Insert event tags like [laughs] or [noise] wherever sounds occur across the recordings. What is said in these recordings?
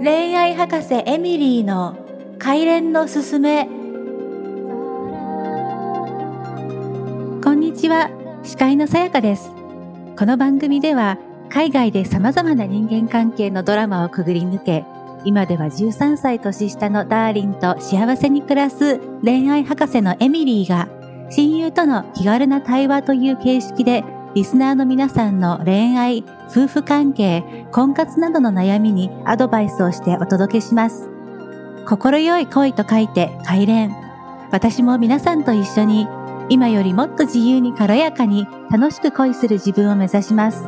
恋愛博士エミリーの帰連のすすめ。こんにちは。司会のさやかです。この番組では海外で様々な人間関係のドラマをくぐり抜け今では13歳年下のダーリンと幸せに暮らす恋愛博士のエミリーが親友との気軽な対話という形式でリスナーの皆さんの恋愛、夫婦関係、婚活などの悩みにアドバイスをしてお届けします。心よい恋と書いて快恋。私も皆さんと一緒に今よりもっと自由に軽やかに楽しく恋する自分を目指します。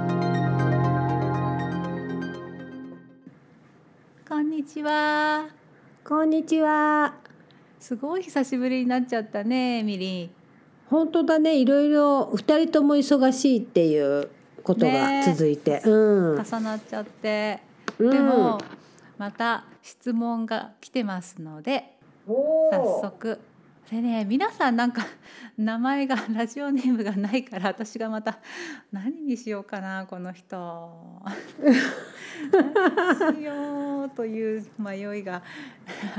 こんにちは。こんにちは。すごい久しぶりになっちゃったね、エミリー。本当だね。いろいろ2人とも忙しいっていうことが続いて、ね、うん、重なっちゃって、でもまた質問が来てますので早速。でね皆さんなんか [laughs] 名前がラジオネームがないから私がまた何にしようかなこの人。何しようという迷いが。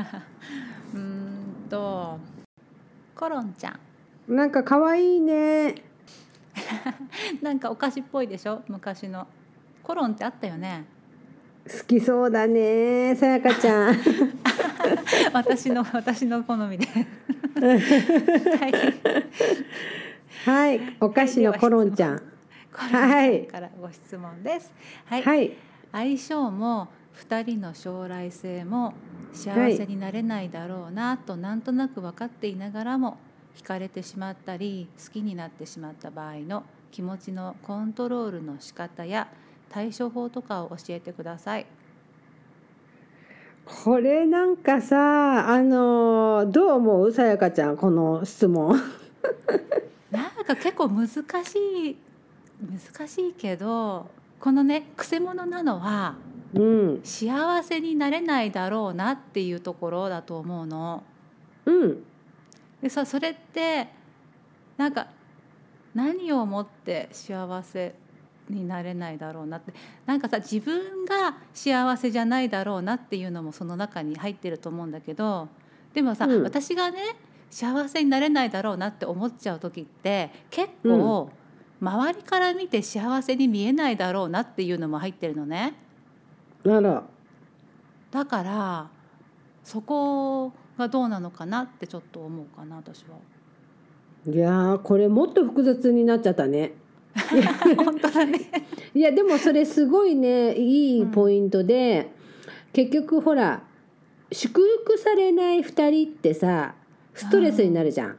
[laughs] うんとコロンちゃんなんか可愛いね。[laughs] なんかお菓子っぽいでしょ？昔の。コロンってあったよね？好きそうだねさやかちゃん。[laughs] 私の私の好みで。はい、はい、お菓子のコロンちゃん。はい。からご質問です。はい、はい、相性も二人の将来性も幸せになれないだろうなとなんとなく分かっていながらも惹かれてしまったり好きになってしまった場合の気持ちのコントロールの仕方や対処法とかを教えてください。これなんかさあのどう思う？さやかちゃんこの質問 [laughs] なんか結構難しい難しいけどこのねくせ者なのは、うん、幸せになれないだろうなっていうところだと思うの。うんでさそれってなんか何をもって幸せになれないだろうなって。なんかさ自分が幸せじゃないだろうなっていうのもその中に入ってると思うんだけどでもさ、うん、私がね幸せになれないだろうなって思っちゃう時って結構、うん、周りから見て幸せに見えないだろうなっていうのも入ってるのね。だからそこがどうなのかなってちょっと思うかな私は。いやこれもっと複雑になっちゃったね。[laughs] 本当だね [laughs] いやでもそれすごいねいいポイントで、うん、結局ほら祝福されない2人ってさストレスになるじゃん。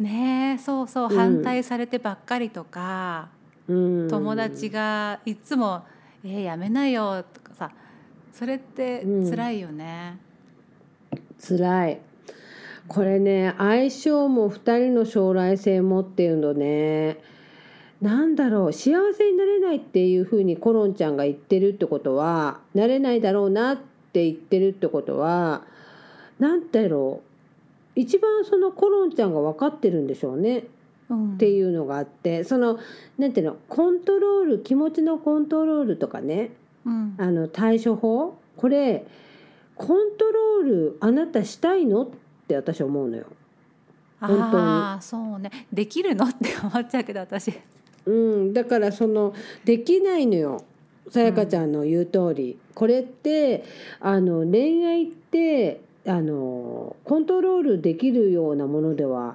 うん、ねそうそう、うん、反対されてばっかりとか、うん、友達がいつも「えー、やめなよ」とかさそれって辛いよね。辛い。これね相性も2人の将来性もっていうのね。なんだろう幸せになれないっていうふうにコロンちゃんが言ってるってことはなれないだろうなって言ってるってことは何だろう一番そのコロンちゃんが分かってるんでしょうね。うん、っていうのがあってそのなんていうのコントロール気持ちのコントロールとかね、うん、あの対処法。これコントロールあなたしたいの？って私思うのよ。本当に。あそうね。できるの？って思っちゃうけど私。うん、だからそのできないのよ。さやかちゃんの言う通り、うん、これってあの恋愛ってあのコントロールできるようなものでは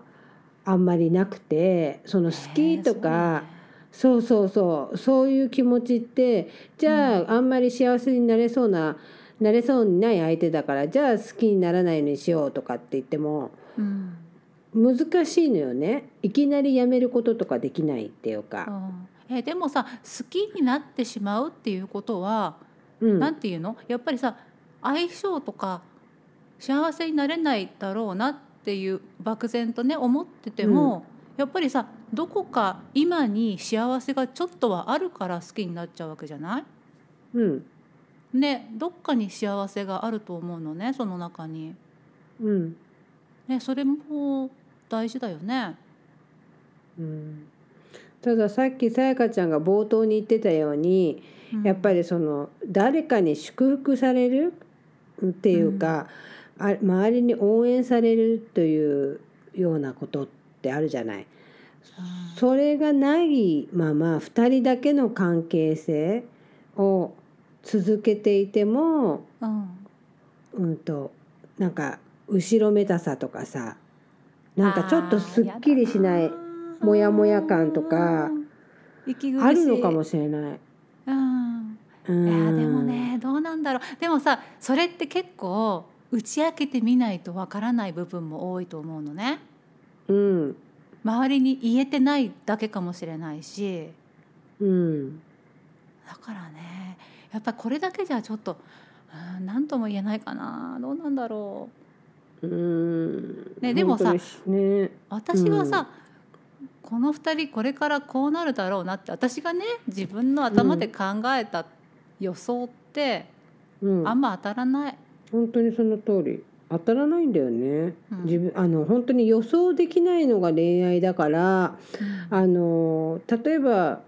あんまりなくてその好きとか、そうそうそう。そういう気持ちってじゃあ、うん、あんまり幸せになれそうななれそうにない相手だからじゃあ好きにならないようにしようとかって言っても、うん、難しいのよね。いきなりやめることとかできないっていうか。うん、えでもさ好きになってしまうっていうことは何、うん、て言うの？やっぱりさ相性とか幸せになれないだろうなっていう漠然とね思ってても、うん、やっぱりさどこか今に幸せがちょっとはあるから好きになっちゃうわけじゃない、うん、ねどっかに幸せがあると思うのねその中に。うん、ねそれも大事だよね。うん、たださっきさやかちゃんが冒頭に言ってたように、うん、やっぱりその誰かに祝福される？っていうか、うん、あ周りに応援されるというようなことってあるじゃない。それがないまま2人だけの関係性を続けていても、うん、うんとなんか後ろめたさとかさなんかちょっとすっきりしないモヤモヤ感とかあるのかもしれない。うん、いやでもねどうなんだろう。でもさそれって結構打ち明けてみないとわからない部分も多いと思うのね。うん、周りに言えてないだけかもしれないし、うん、だからねやっぱりこれだけじゃちょっと何とも言えないかな。どうなんだろう。うん。ね、でもさ、ね、私はさ、うん、この2人これからこうなるだろうなって私がね自分の頭で考えた予想って、うん、あんま当たらない。本当にその通り。当たらないんだよね、うん、自分あの本当に予想できないのが恋愛だから、うん、あの例えば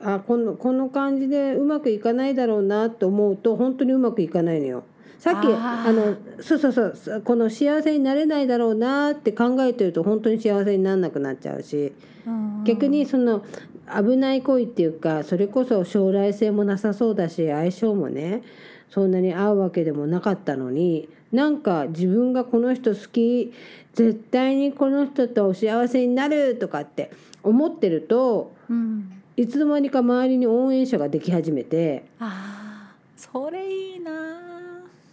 あこのこの感じでうまくいかないだろうなと思うと本当にうまくいかないのよ。さっきあのそうそうそうこの幸せになれないだろうなって考えてると本当に幸せにならなくなっちゃうし、うん、逆にその危ない恋っていうかそれこそ将来性もなさそうだし相性もねそんなに合うわけでもなかったのになんか自分がこの人好き絶対にこの人と幸せになるとかって思ってると、うん、いつの間にか周りに応援者ができ始めて。あそれいいな。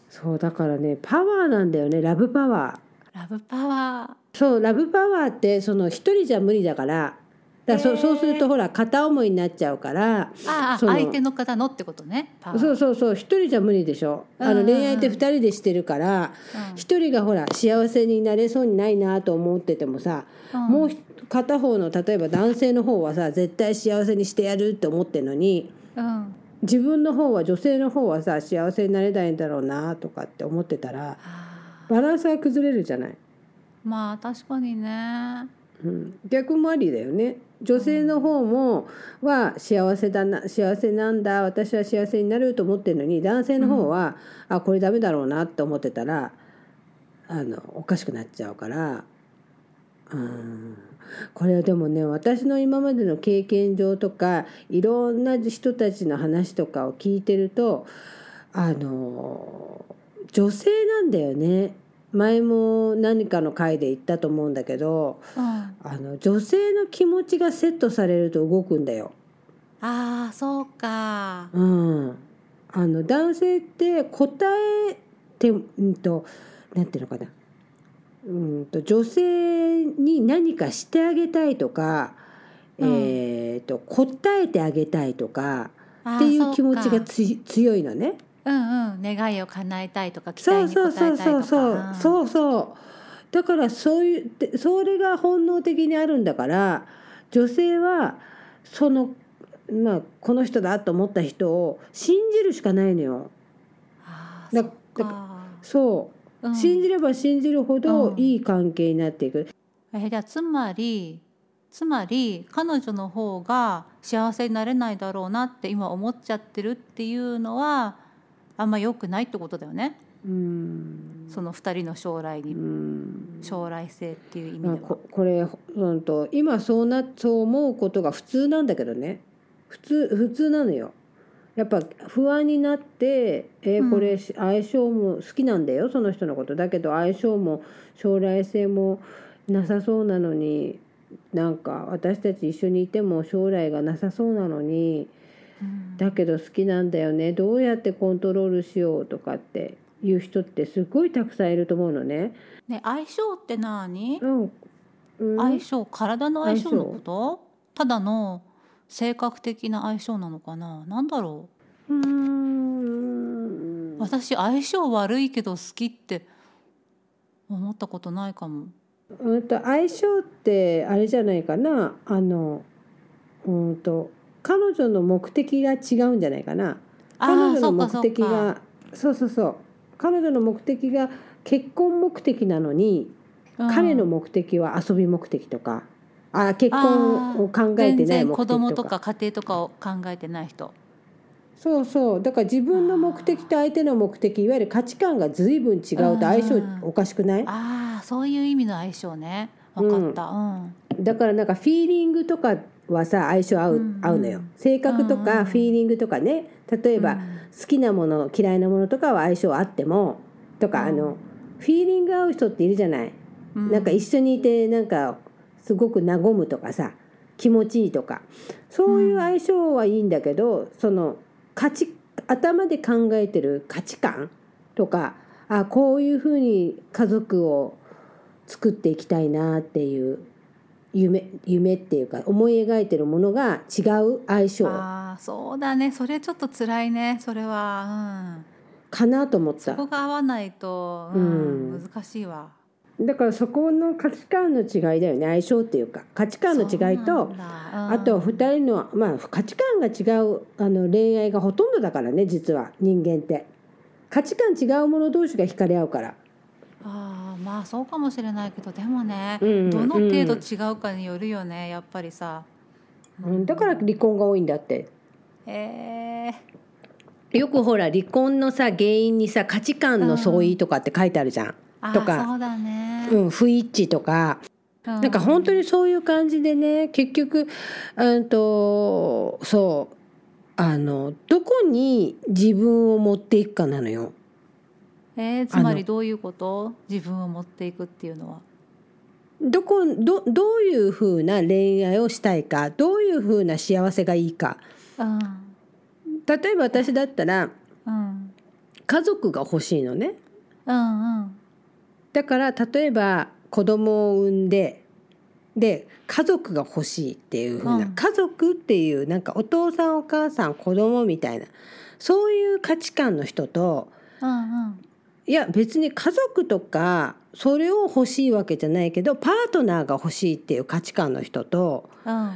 そうだからねパワーなんだよねラブパワー。ラブパワー。そうラブパワーってその一人じゃ無理だからだそそうするとほら片思いになっちゃうからああ相手の方のってことね。そうそうそう一人じゃ無理でしょ。あの恋愛って二人でしてるから一、人がほら幸せになれそうにないなと思っててもさ、うん、もう片方の例えば男性の方はさ絶対幸せにしてやるって思ってるのに、うん、自分の方は女性の方はさ幸せになれないんだろうなとかって思ってたらバランスが崩れるじゃない。まあ確かにね、うん、逆もありだよね。女性の方もは幸せだな幸せなんだ私は幸せになると思ってるのに男性の方は、うん、あこれダメだろうなって思ってたらあのおかしくなっちゃうから。うんこれはでもね私の今までの経験上とかいろんな人たちの話とかを聞いてるとあの女性なんだよね前も何かの回で言ったと思うんだけど、うん、あの女性の気持ちがセットされると動くんだよ。ああそうか。うん。あの男性って答えてうんとなんていうのかな。うんと女性に何かしてあげたいとか、うん、えっ、と答えてあげたいとかっていう気持ちが強いのね。うんうん願いを叶えたいとか期待に応えたいとか。そうそうそうそう。そうだからそういうそれが本能的にあるんだから女性はそのまあこの人だと思った人を信じるしかないのよ。あだだそう、うん、信じれば信じるほどいい関係になっていく。うん、えじゃあつまりつまり彼女の方が幸せになれないだろうなって今思っちゃってるっていうのはあんま良くないってことだよね。うんその2人の将来に将来性っていう意味では。ここれ本当今そうなそう思うことが普通なんだけどね普通普通なのよ。やっぱ不安になって「えー、これ相性も好きなんだよその人のことだけど相性も将来性もなさそうなのになんか私たち一緒にいても将来がなさそうなのにだけど好きなんだよね。どうやってコントロールしようとかっていう人ってすごいたくさんいると思うのね。ね相性って何、うん。うん、相性体の相性のこと？ただの性格的な相性なのかな？何だろう？うん。私相性悪いけど好きって思ったことないかも。うんと相性ってあれじゃないかな？あのうんと彼女の目的が違うんじゃないかな。彼女の目的がそうそうそう彼女の目的が結婚目的なのに、うん、彼の目的は遊び目的とか。あ結婚を考えてない目的とか。子供とか家庭とかを考えてない人。そうそう。だから自分の目的と相手の目的いわゆる価値観が随分違うと相性おかしくない、ああそういう意味の相性ね。分かった、うん。だからなんかフィーリングとかはさ相性合う,、うん合うのよ。性格とかフィーリングとかね例えば、好きなもの嫌いなものとかは相性あってもとか、うん。あのフィーリング合う人っているじゃない、うんなんか一緒にいてなんかすごく和むとかさ気持ちいいとかそういう相性はいいん。だけど、その価値頭で考えてる価値観とかあこういうふうに家族を作っていきたいなっていう夢夢っていうか思い描いてるものが違う相性。ああそうだね。それちょっと辛いね。それは。うん。かなと思っそたこが合わないと、うんうん。難しいわ。だからそこの価値観の違いだよね。相性っていうか。価値観の違いそうとなんだ。あと2人の、まあ、価値観が違うあの恋愛がほとんどだからね実は。人間って。価値観違う者同士が惹かれ合うから。ああまあそうかもしれないけどでもね、うんどの程度違うかによるよねやっぱりさ。うん。だから離婚が多いんだって。え。よくほら離婚のさ原因にさ価値観の相違とかって書いてあるじゃん、ー、あとか。ーそうだね。うん、不一致とか。ななんか本当にそういう感じでね結局うんとそう。あのどこに自分を持っていくかなのよ。えー、つまりどういうこと？自分を持っていくっていうのは。どこどどういうふうな恋愛をしたいかどういうふうな幸せがいいか。うん例えば私だったらうん。家族が欲しいのね。うんうん。だから例えば子供を産んでで家族が欲しいっていうふうな、うん家族っていうなんかお父さんお母さん子供みたいなそういう価値観の人とうんうんいや別に家族とかそれを欲しいわけじゃないけどパートナーが欲しいっていう価値観の人とうん。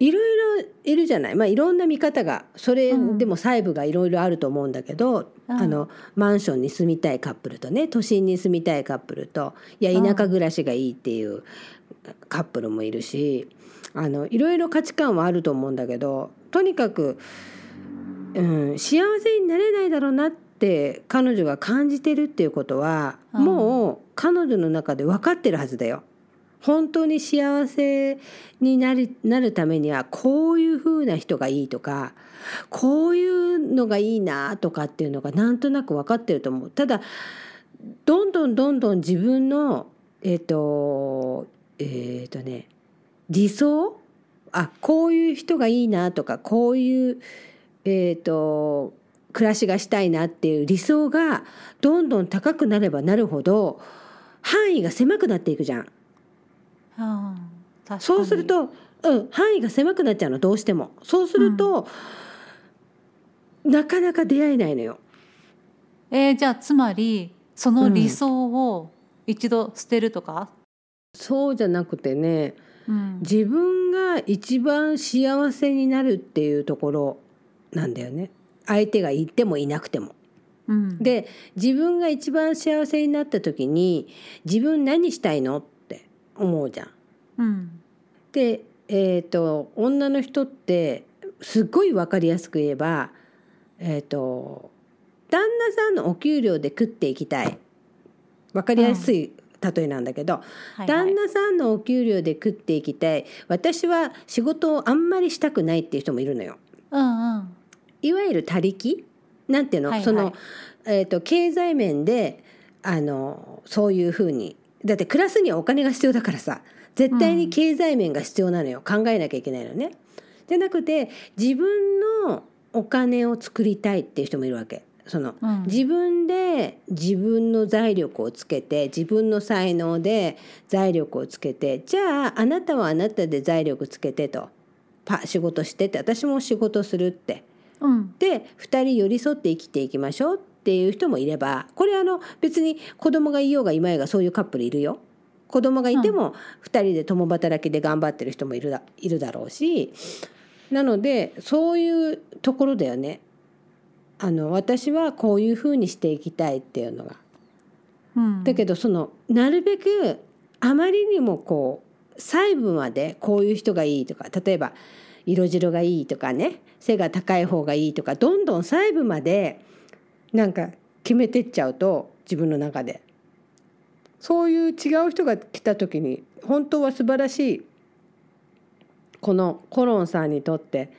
いろいろいるじゃない、まあ、いろんな見方がそれうんでも細部がいろいろあると思うんだけど、うん。あのマンションに住みたいカップルとね都心に住みたいカップルといや田舎暮らしがいいっていうカップルもいるしあのいろいろ価値観はあると思うんだけどとにかく、うん、幸せになれないだろうなって彼女が感じてるっていうことは、うんもう彼女の中で分かってるはずだよ。本当に幸せになりなるためにはこういう風な人がいいとかこういうのがいいなとかっていうのがなんとなく分かってると思う。ただどんどんどんどん自分のえっ、とえっ、とね理想？あこういう人がいいなとかこういうえっ、と暮らしがしたいなっていう理想がどんどん高くなればなるほど範囲が狭くなっていくじゃん。うん確かにそうすると、うん、範囲が狭くなっちゃうのどうしても。そうすると、なかなか出会えないのよ。えー、じゃあつまりその理想を一度捨てるとか、そうじゃなくてねうん自分が一番幸せになるっていうところなんだよね相手がいてもいなくても。うん、で自分が一番幸せになった時に自分何したいのって思うじゃん。うん。で、えー、と女の人ってすっごい分かりやすく言えば、えー、と旦那さんのお給料で食っていきたい。分かりやすい例えなんだけど、はいはい。旦那さんのお給料で食っていきたい。私は仕事をあんまりしたくないっていう人もいるのよ。うんうんいわゆる他力？なんていうの、はいはい。その、えー、と経済面であのそういうふうに。だって暮らすにはお金が必要だからさ。絶対に経済面が必要なのよ、考えなきゃいけないのね。じゃなくて自分のお金を作りたいっていう人もいるわけ。そのうん。自分で自分の財力をつけて自分の才能で財力をつけてじゃああなたはあなたで財力つけてと。パ仕事してって私も仕事するってうんで2人寄り添って生きていきましょうっていう人もいればこれあの別に子供がいようがいまいがそういうカップルいるよ。子供がいても2人で共働きで頑張ってる人もいるだいるだろうしなのでそういうところだよね。あの私はこういうふうにしていきたいっていうのが。うん、だけどそのなるべくあまりにもこう細部までこういう人がいいとか例えば色白がいいとかね背が高い方がいいとかどんどん細部までなんか決めてっちゃうと自分の中で。そういう違う人が来た時に本当は素晴らしいこのコロンさんにとって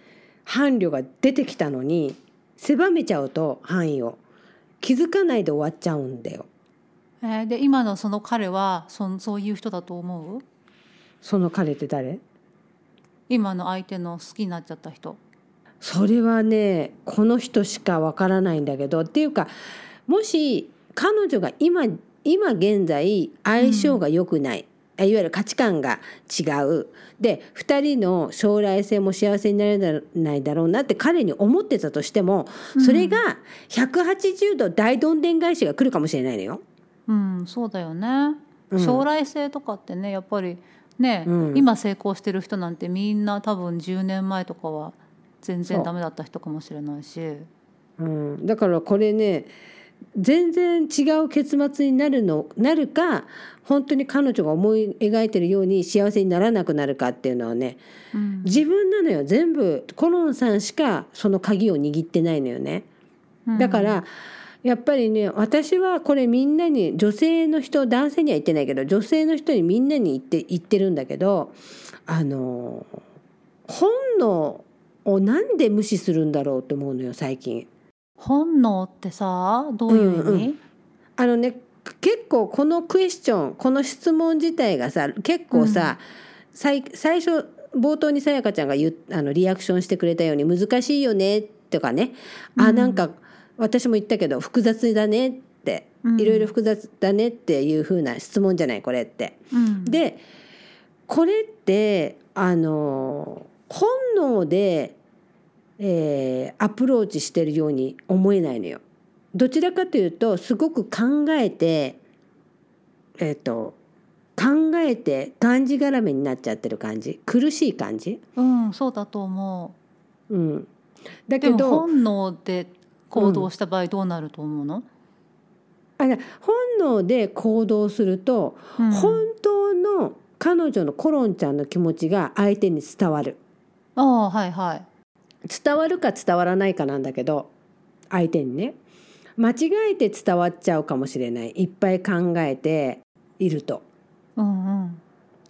伴侶が出てきたのに狭めちゃうと範囲を。気づかないで終わっちゃうんだよ。えー、で今のその彼はそそういう人だと思う？その彼って誰？今の相手の好きになっちゃった人それはねこの人しかわからないんだけど。っていうかもし彼女が今今現在相性が良くない、うん、いわゆる価値観が違う。で2人の将来性も幸せになれないだろうなって彼に思ってたとしてもそれが180度大どんでん返しが来るかもしれないのよ。うん、そうだよね、将来性とかってねやっぱりね、うん、今成功してる人なんてみんな多分10年前とかは全然ダメだった人かもしれないし。うん、だからこれね全然違う結末になるのなるか本当に彼女が思い描いてるように幸せにならなくなるかっていうのはね、うん、自分なのよ。全部コロンさんしかその鍵を握ってないのよね。だから、やっぱりね私はこれみんなに女性の人男性には言ってないけど女性の人にみんなに言って言ってるんだけどあの本能をなんで無視するんだろうと思うのよ最近。本能ってさどういう意味、うんうん、あのね結構このクエスチョンこの質問自体がさ結構さ、うん、最最初冒頭にさやかちゃんが言あのリアクションしてくれたように難しいよねとかね、うん、あなんか私も言ったけど複雑だねっていろいろ複雑だねっていうふうな質問じゃないこれって。うん、でこれってあの本能でえー、アプローチしてるように思えないのよ。どちらかというとすごく考えてえっ、ー、と考えてがんじがらめになっちゃってる感じ苦しい感じうんそうだと思う。うん、だけど本能で行動した場合どうなると思うの、うん、あ本能で行動すると、うん、本当の彼女のコロンちゃんの気持ちが相手に伝わる。ああはいはい。伝わるか伝わらないかなんだけど相手にね間違えて伝わっちゃうかもしれないいっぱい考えていると。うんうん、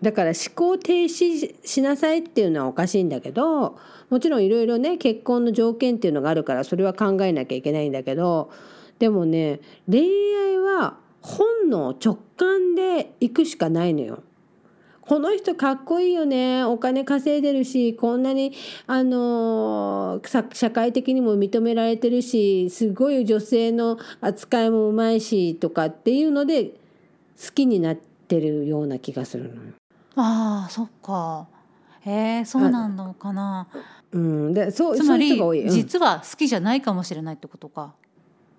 だから思考停止しなさいっていうのはおかしいんだけどもちろんいろいろね結婚の条件っていうのがあるからそれは考えなきゃいけないんだけどでもね恋愛は本能直感で行くしかないのよ。この人かっこいいよねお金稼いでるしこんなにあの社会的にも認められてるしすごい女性の扱いもうまいしとかっていうので好きになってるような気がするの。ああそっかへえそうなのかな。うん、でそうつまり、うん、実は好きじゃないかもしれないってことか。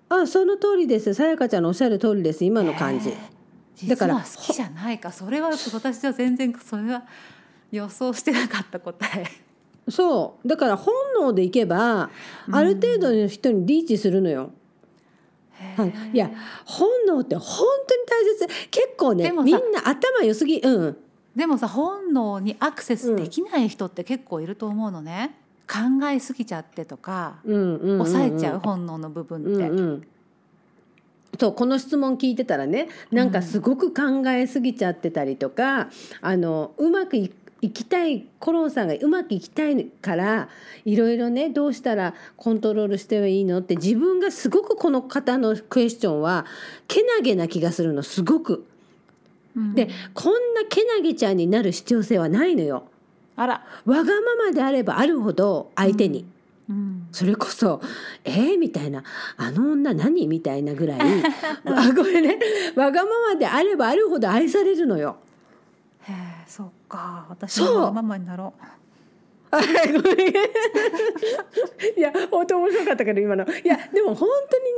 あその通りですさやかちゃんのおっしゃる通りです今の感じ。だから好きじゃないか。それは私は全然それは予想してなかった答え。そう。だから本能でいけば、ある程度の人にリーチするのよ。はい、いや本能って本当に大切。結構ねみんな頭良すぎうん。でもさ本能にアクセスできない人って結構いると思うのね、考えすぎちゃってとか、うんうん、抑えちゃう本能の部分って、うんうん、そうこの質問聞いてたらねなんかすごく考えすぎちゃってたりとか、うん、あのうまくいきたいコロンさんがうまくいきたいからいろいろねどうしたらコントロールしてはいいのって自分がすごくこの方のクエスチョンはけなげな気がするのすごく。うん、でこんなけなげちゃんになる必要性はないのよ。あらわがままであればあるほど相手に。うんそれこそ「えー?」みたいな「あの女何?」みたいなぐらい [laughs] あごめんねわがままであればあるほど愛されるのよ。へえそっか私もわがままになろう。[laughs] いや本当面白かったけど今のいやでも本当にね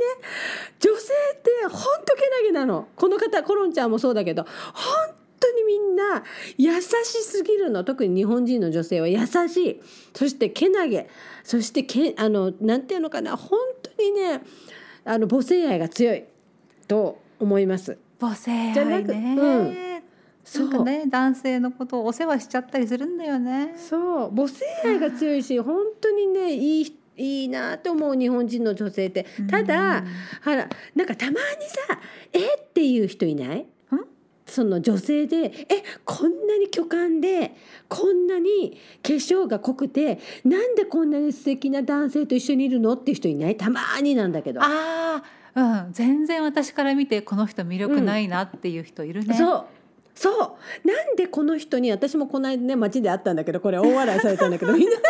女性って本当けなげなのこの方コロンちゃんもそうだけど本当にみんな優しすぎるの。特に日本人の女性は優しい。そしてけなげ。そしてけあのなんていうのかな。本当にねあの母性愛が強い。と思います。母性愛ね、うん、なんかね男性のことをお世話しちゃったりするんだよね。そう。母性愛が強いし本当にねいいいいなと思う日本人の女性って。ただ、ほらなんかたまにさ「え？っ?」ていう人いない？その女性で「えこんなに巨漢でこんなに化粧が濃くてなんでこんなに素敵な男性と一緒にいるの?」っていう人いない？たまになんだけど。あうん、全然私から見てこの人魅力ないなっていう人いるね。うん、そうそうなんでこの人に私もこの間ね街で会ったんだけどこれ大笑いされたんだけど [laughs] みんな [laughs] いや本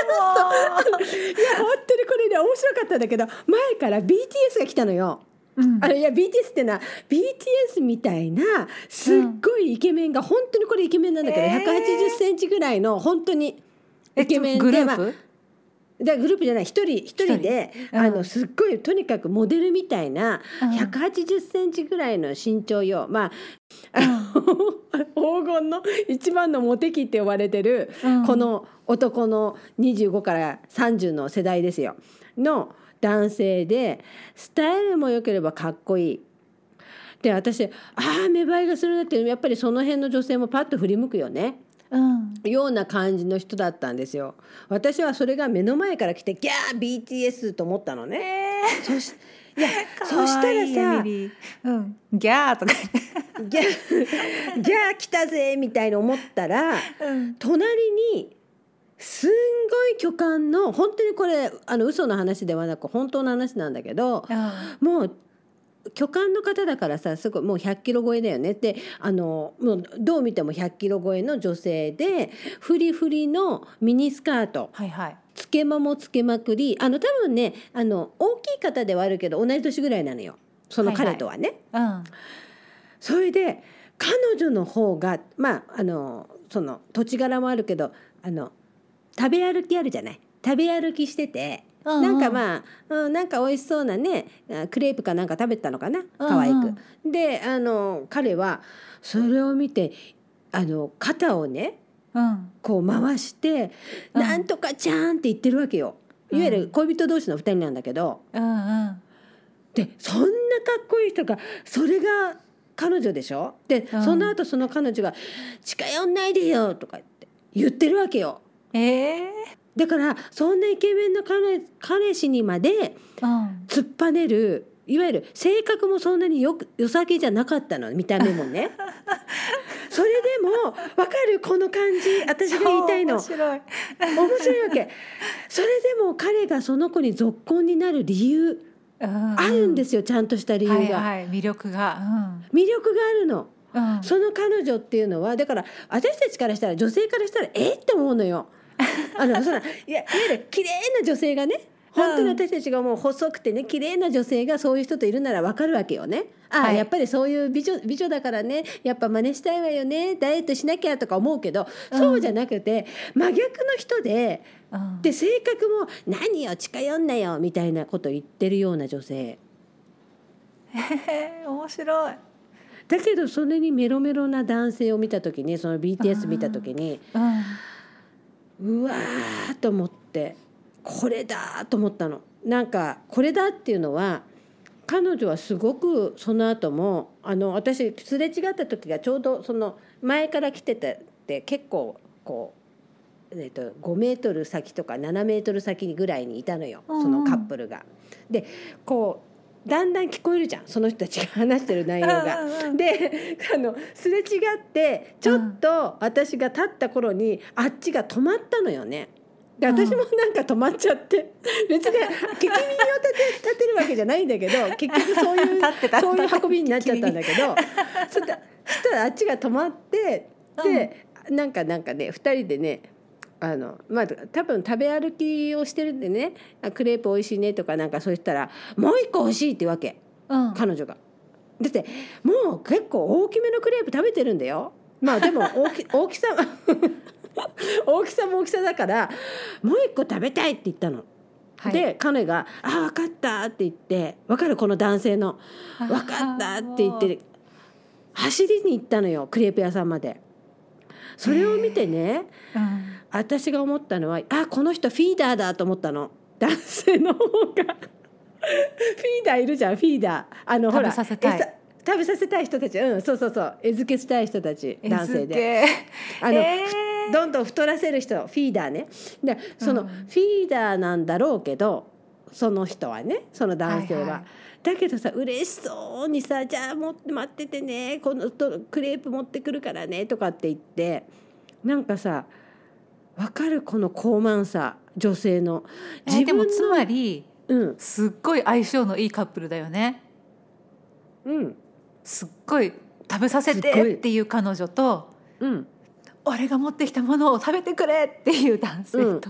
当にこれね面白かったんだけど前から BTS が来たのよ。うん、あれいや BTS ってのは BTS みたいなすっごいイケメンが、うん、本当にこれイケメンなんだけど、えー、180センチぐらいの本当にイケメンで、まあ、でグループじゃない一人一人で、うん、あのすっごいとにかくモデルみたいな180センチぐらいの身長よ、まあ、[laughs] 黄金の一番のモテ期って呼ばれてる、この男の25から30の世代ですよ。の男性でスタイルも良ければかっこいい。で私ああ芽生えがするなってやっぱりその辺の女性もパッと振り向くよね。うん、ような感じの人だったんですよ。私はそれが目の前から来てギャー BTS と思ったのね。えー、そしいやそしたらさ、うん、ギャーとかギャーギャー来たぜみたいに思ったら、うん、隣にすんごい巨漢の本当にこれあの嘘の話ではなく本当の話なんだけどもう巨漢の方だからさすごいもう100キロ超えだよね。であのもうどう見ても100キロ超えの女性でフリフリのミニスカート、はいはい、つけまもつけまくり。あの多分ねあの大きい方ではあるけど同じ年ぐらいなのよ。その彼とはね。はいはい。うん、それで彼女の方がまああのその土地柄もあるけどあの食べ歩きあるじゃない？食べ歩きしてて、なんかまあ、うん、なんか美味しそうなねクレープかなんか食べたのかな？可愛く。であの彼はそれを見てあの肩をね、うん、こう回して「うん、なんとかちゃん」って言ってるわけよ。いわゆる恋人同士の2人なんだけど。うんうん、でそんなかっこいい人がそれが彼女でしょ？で、うん、その後その彼女が「近寄んないでよ」とかって言ってるわけよ。えー、だからそんなイケメンの彼彼氏にまで突っぱねる、いわゆる性格もそんなによく良さげじゃなかったの見た目もね。[laughs] それでも分かるこの感じ。私が言いたいの。面白い。面白いわけ。それでも彼がその子に続婚になる理由あるんですよちゃんとした理由が、はいはい、魅力が、うん、魅力があるの、うん、その彼女っていうのはだから私たちからしたら女性からしたらえって思うのよ [laughs] あのそらいやいわゆる綺麗な女性がね本当に私たちがもう細くてね綺麗な女性がそういう人といるならわかるわけよね。あ、はい、やっぱりそういう美女美女だからねやっぱ真似したいわよねダイエットしなきゃとか思うけど、そうじゃなくて真逆の人で、うん、で性格も「何よ近寄んなよ」みたいなこと言ってるような女性。へ [laughs] え面白い。だけどそれにメロメロな男性を見た時にその BTS 見た時に。うんうわーと思ってこれだと思ったの。なんかこれだっていうのは彼女はすごくその後もあの私すれ違った時がちょうどその前から来ててって結構こう、えー、と5メートル先とか7メートル先ぐらいにいたのよそのカップルが。でこうだんだん聞こえるじゃん。その人たちが話してる内容が。であのすれ違ってちょっと私が立った頃にあっちが止まったのよね。で私もなんか止まっちゃって。[laughs] 別に聞き耳を立て立てるわけじゃないんだけど [laughs] 結局そういうそういう運びになっちゃったんだけど。そしたらあっちが止まってで、なんかなんかね2人でねあのまあ多分食べ歩きをしてるんでねクレープ美味しいねとかなんかそうしたらもう一個欲しいってわけ、うん、彼女が。だってもう結構大きめのクレープ食べてるんだよ。まあでも大き [laughs] 大きさ [laughs] 大きさも大きさだからもう一個食べたいって言ったの。はい、で彼が「あ分かった」って言って分かるこの男性の「分かった」って言って走りに行ったのよクレープ屋さんまで。それを見てね、うん、私が思ったのはあこの人フィーダーだと思ったの。男性の方が。[laughs] フィーダーいるじゃんフィーダー。あのほら餌食べさせたい人たち。うんそうそうそう。餌付けしたい人たち男性で。あの、えー、どんどん太らせる人フィーダーね。でその、うん、フィーダーなんだろうけどその人はねその男性は。はいはいだけどさ嬉しそうにさ「じゃあもって待っててねこのクレープ持ってくるからね」とかって言ってなんかさ分かるこの高慢さ女性の。自分のでもつまり、うん、すっごい相性のいいカップルだよね。うん、すっごい食べさせてっていう彼女と、うん、俺が持ってきたものを食べてくれっていう男性と、うん、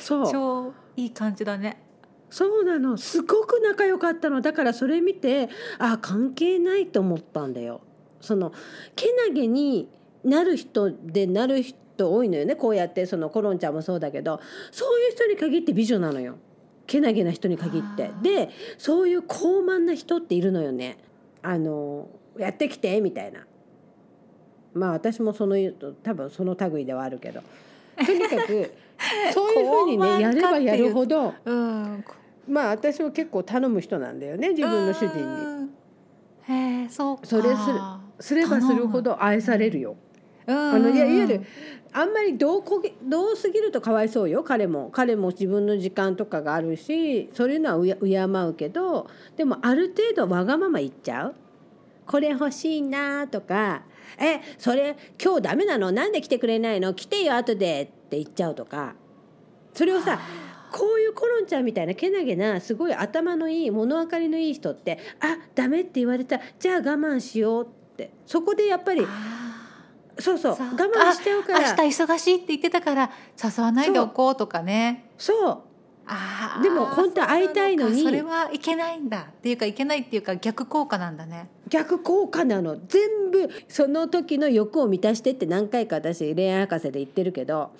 そう。超いい感じだね。そうなの。すごく仲良かったの。だからそれ見てあ関係ないと思ったんだよ。そのけなげになる人でなる人多いのよね。こうやってそのコロンちゃんもそうだけど。そういう人に限って美女なのよ。けなげな人に限って。でそういう高慢な人っているのよね。あのやってきてみたいな。まあ私もその多分その類ではあるけど。とにかく [laughs] [laughs] そういうふうにねやればやるほど、うん、まあ私は結構頼む人なんだよね自分の主人に。へえそうそれするすればするほど愛されるよ。あのいわゆるあんまりどうこげどうすぎるとかわいそうよ彼も。彼も自分の時間とかがあるしそういうのは敬うけどでもある程度わがまま言っちゃう。これ欲しいなとかえそれ今日ダメなの？なんで来てくれないの？来てよ後でって言っちゃうとかそれをさこういうコロンちゃんみたいなけなげなすごい頭のいい物分かりのいい人ってあダメって言われたじゃあ我慢しようって。そこでやっぱりそうそう我慢しちゃうから。明日忙しいって言ってたから誘わないでおこうとかね。そう。あでも本当は会いたいのにそれはいけないんだっていうかいけないっていうか逆効果なんだね逆効果なの全部その時の欲を満たしてって何回か私恋愛博士で言ってるけど、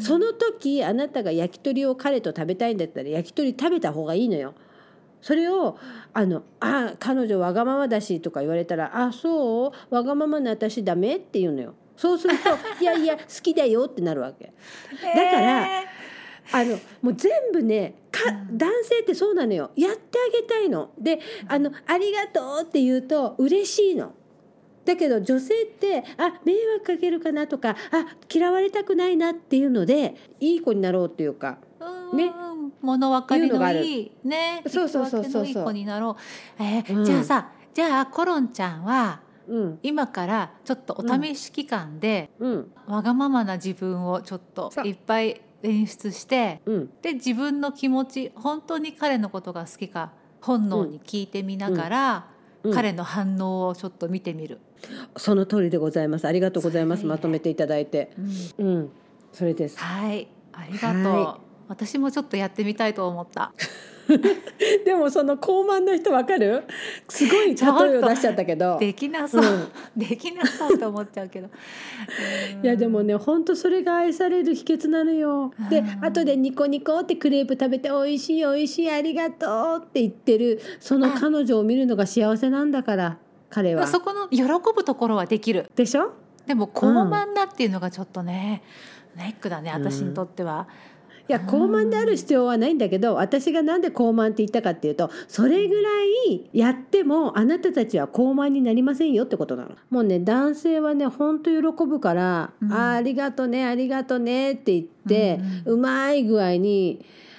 その時あなたが焼き鳥を彼と食べたいんだったら焼き鳥食べた方がいいのよ。それをあの「あ彼女わがままだし」とか言われたら「あそう？わがままな私ダメ?」って言うのよ。そうすると「[laughs] いやいや好きだよ」ってなるわけ。だから、えーあのもう全部ねか男性ってそうなのよ。やってあげたいの。であの「ありがとう」って言うと嬉しいの。だけど女性ってあ迷惑かけるかなとかあ嫌われたくないなっていうのでいい子になろうっていうか。ね。物分かりのいいね。そうそうそうそういい子になろう、えーうん、じゃあさじゃあコロンちゃんは、うん、今からちょっとお試し期間で、うん、わがままな自分をちょっといっぱい演出して、うん、で自分の気持ち本当に彼のことが好きか本能に聞いてみながら、うん、彼の反応をちょっと見てみる。その通りでございます。ありがとうございます。まとめていただいて。うん、うん、それです。はい、ありがとう。はい、私もちょっとやってみたいと思った。[laughs] でもその高慢な人わかる？すごい例えを出しちゃったけど。できなそう、うん、[laughs] できなそうと思っちゃうけど。いやでもね本当それが愛される秘訣なのよ。で後でニコニコってクレープ食べて「おいしいおいしいありがとう」って言ってるその彼女を見るのが幸せなんだから彼は。そこの喜ぶところはできる。でしょ？でも高慢なっていうのがちょっとね、うん、ネックだね私にとっては。うんいや高慢である必要はないんだけど私が何で高慢って言ったかっていうとそれぐらいやってもあなたたちは高慢になりませんよってことなの。もうね男性はねほんと喜ぶから「うん、あありがとねありがとね」って言って、うん、うまい具合ね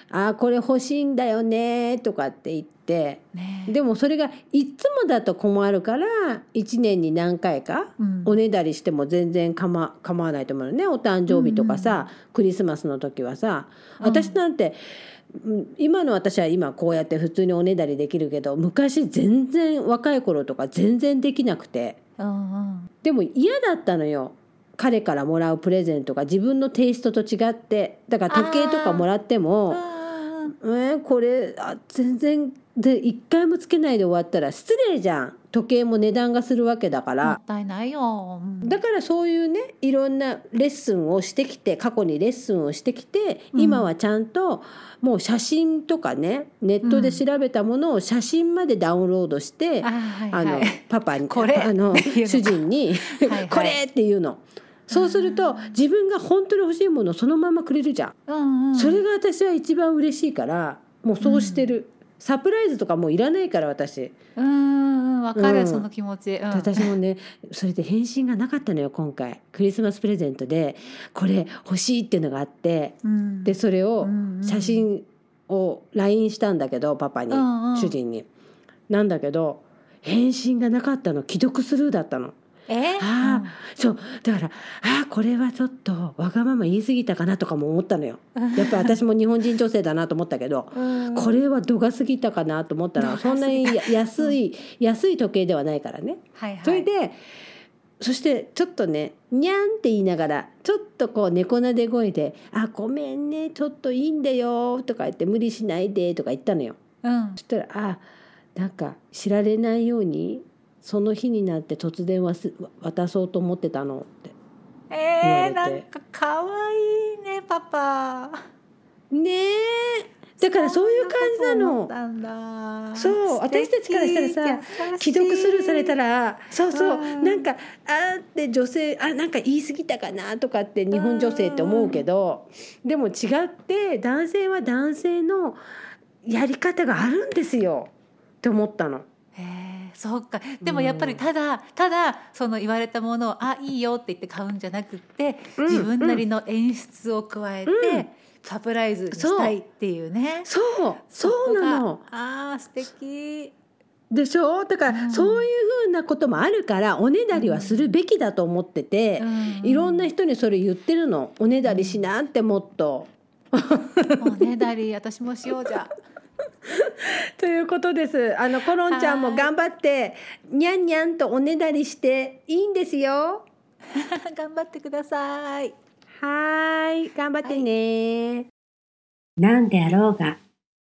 あこれ欲しいんだよね」とかって言って。ね、でもそれがいつもだと困るから1年に何回かおねだりしても全然構構わないと思うのね。お誕生日とかさ、うんうん、クリスマスの時はさ。私なんて、うん、今の私は今こうやって普通におねだりできるけど昔全然若い頃とか全然できなくて、うんうん、でも嫌だったのよ。彼からもらうプレゼントが自分のテイストと違って。だから時計とかもらってもえー、これあ全然で一回もつけないで終わったら失礼じゃん。時計も値段がするわけだから。もったいないよ、うん、だからそういうねいろんなレッスンをしてきて過去にレッスンをしてきて、うん、今はちゃんともう写真とかねネットで調べたものを写真までダウンロードして、うん、あの、パパに [laughs] あの主人にこれっていうの。そうすると自分が本当に欲しいものをそのままくれるじゃん、うんうん、それが私は一番嬉しいからもうそうしてる、サプライズとかもういらないから私。うんわかる、うん、その気持ち、うん、私もねそれで返信がなかったのよ今回。クリスマスプレゼントで。これ欲しいっていうのがあって、うん、でそれを写真を LINE したんだけどパパに、うんうん、主人に。なんだけど返信がなかったの。既読スルーだったの。えああ、うん、そうだからああこれはちょっとわがまま言い過ぎたかなとかも思ったのよ。やっぱ私も日本人女性だなと思ったけど、うん、これは度が過ぎたかなと思ったらそんなに [laughs] 安い、安い時計ではないからね。はいはい、それでそしてちょっとね「にゃん」って言いながらちょっとこう猫なで声で「あごめんねちょっといいんだよ」とか言って「無理しないで」とか言ったのよ。うん、そしたら「あなんか知られないようにその日になって突然渡そうと思ってたのって。えー、なんか可愛いねパパ。ねえ。だからそういう感じなの。そう私たちからしたらさ既読スルーされたらそうそう、うん、なんかあって女性あなんか言い過ぎたかなとかって日本女性って思うけど、うん、でも違って男性は男性のやり方があるんですよ。って思ったの。そうかでもやっぱりただ、ただその言われたものを「あいいよ」って言って買うんじゃなくって、自分なりの演出を加えて、サプライズしたいっていうね。そう。そうなの。あー素敵。でしょ？だから、そういうふうなこともあるからおねだりはするべきだと思ってて、いろんな人にそれ言ってるのおねだりしなってもっと。おねだり私もしようじゃ。[laughs] ということです。あのコロンちゃんも頑張ってにゃんにゃんとおねだりしていいんですよ。[laughs] 頑張ってください。はい、頑張ってね、はい、何であろうが、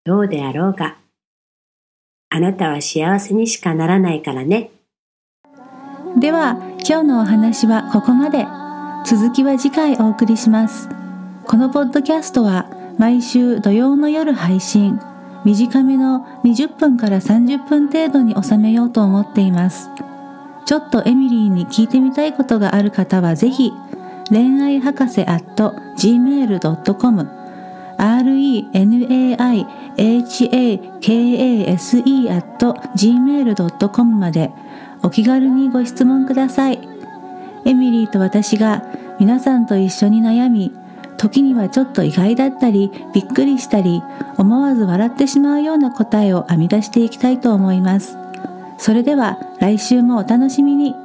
どうであろうが、あなたは幸せにしかならないからね。では、今日のお話はここまで。続きは次回お送りします。このポッドキャストは毎週土曜の夜配信。短めの20分から30分程度に収めようと思っています。ちょっとエミリーに聞いてみたいことがある方はぜひ、恋愛博士 at gmail.com renaihakase at gmail.com までお気軽にご質問ください。エミリーと私が皆さんと一緒に悩み、時にはちょっと意外だったりびっくりしたり思わず笑ってしまうような答えを編み出していきたいと思います。それでは来週もお楽しみに。